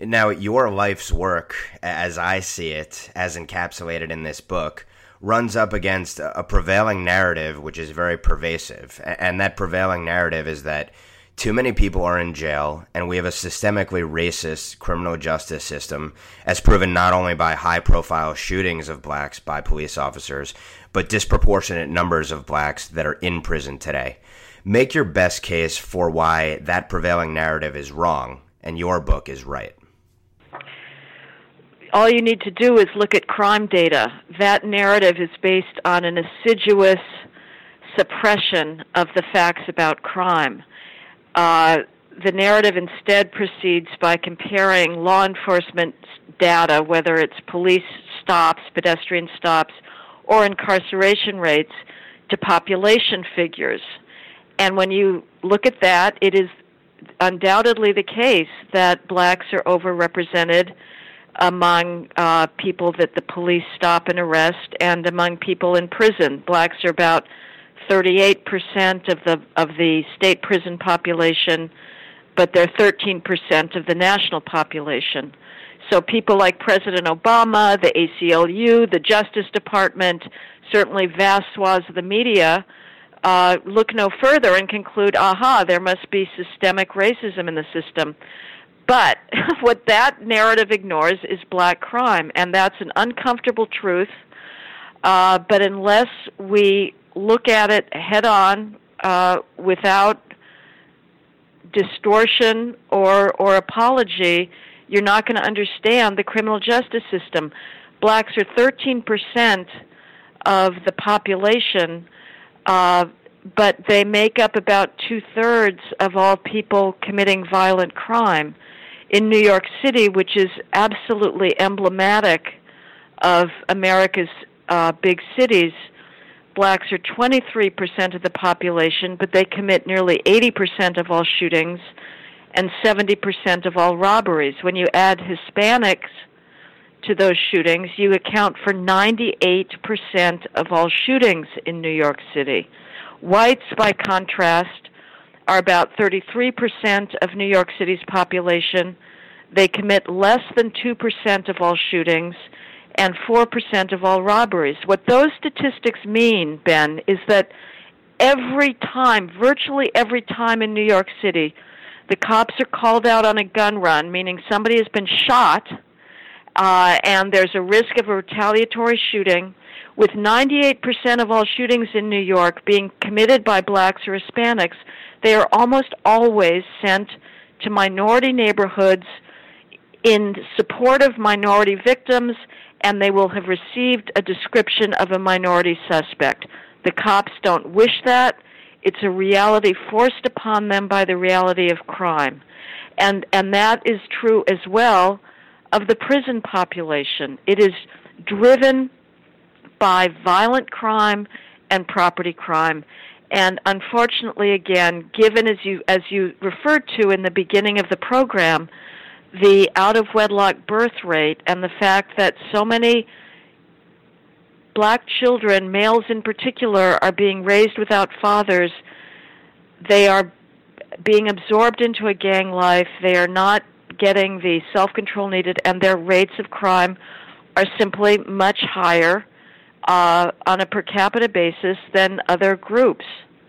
Now, your life's work, as I see it, as encapsulated in this book, runs up against a prevailing narrative which is very pervasive. And that prevailing narrative is that too many people are in jail, and we have a systemically racist criminal justice system, as proven not only by high profile shootings of blacks by police officers, but disproportionate numbers of blacks that are in prison today. Make your best case for why that prevailing narrative is wrong and your book is right all you need to do is look at crime data. That narrative is based on an assiduous suppression of the facts about crime. Uh, the narrative instead proceeds by comparing law enforcement data, whether it's police stops, pedestrian stops, or incarceration rates, to population figures. And when you look at that, it is undoubtedly the case that blacks are overrepresented among uh, people that the police stop and arrest, and among people in prison. Blacks are about 38% of the of the state prison population, but they're 13% of the national population. So people like President Obama, the ACLU, the Justice Department, certainly vast swaths of the media uh, look no further and conclude, aha, there must be systemic racism in the system. But what that narrative ignores is black crime, and that's an uncomfortable truth. Uh, but unless we look at it head on uh, without distortion or, or apology, you're not going to understand the criminal justice system. Blacks are 13% of the population, uh, but they make up about two thirds of all people committing violent crime in New York City, which is absolutely emblematic of America's uh, big cities, blacks are 23% of the population, but they commit nearly 80% of all shootings and 70% of all robberies. When you add Hispanics to those shootings, you account for 98% of all shootings in New York City. Whites, by contrast, are about 33% of New York City's population. They commit less than 2% of all shootings and 4% of all robberies. What those statistics mean, Ben, is that every time, virtually every time in New York City, the cops are called out on a gun run, meaning somebody has been shot uh, and there's a risk of a retaliatory shooting, with 98% of all shootings in New York being committed by blacks or Hispanics, they are almost always sent to minority neighborhoods in support of minority victims, and they will have received a description of a minority suspect. The cops don't wish that. It's a reality forced upon them by the reality of crime. And, and that is true as well of the prison population. It is driven by violent crime and property crime. And unfortunately, again, given as you as you referred to in the beginning of the program, the out of wedlock birth rate and the fact that so many black children, males in particular, are being raised without fathers, they are being absorbed into a gang life. They are not getting the self control needed, and their rates of crime are simply much higher uh, on a per capita basis than other groups.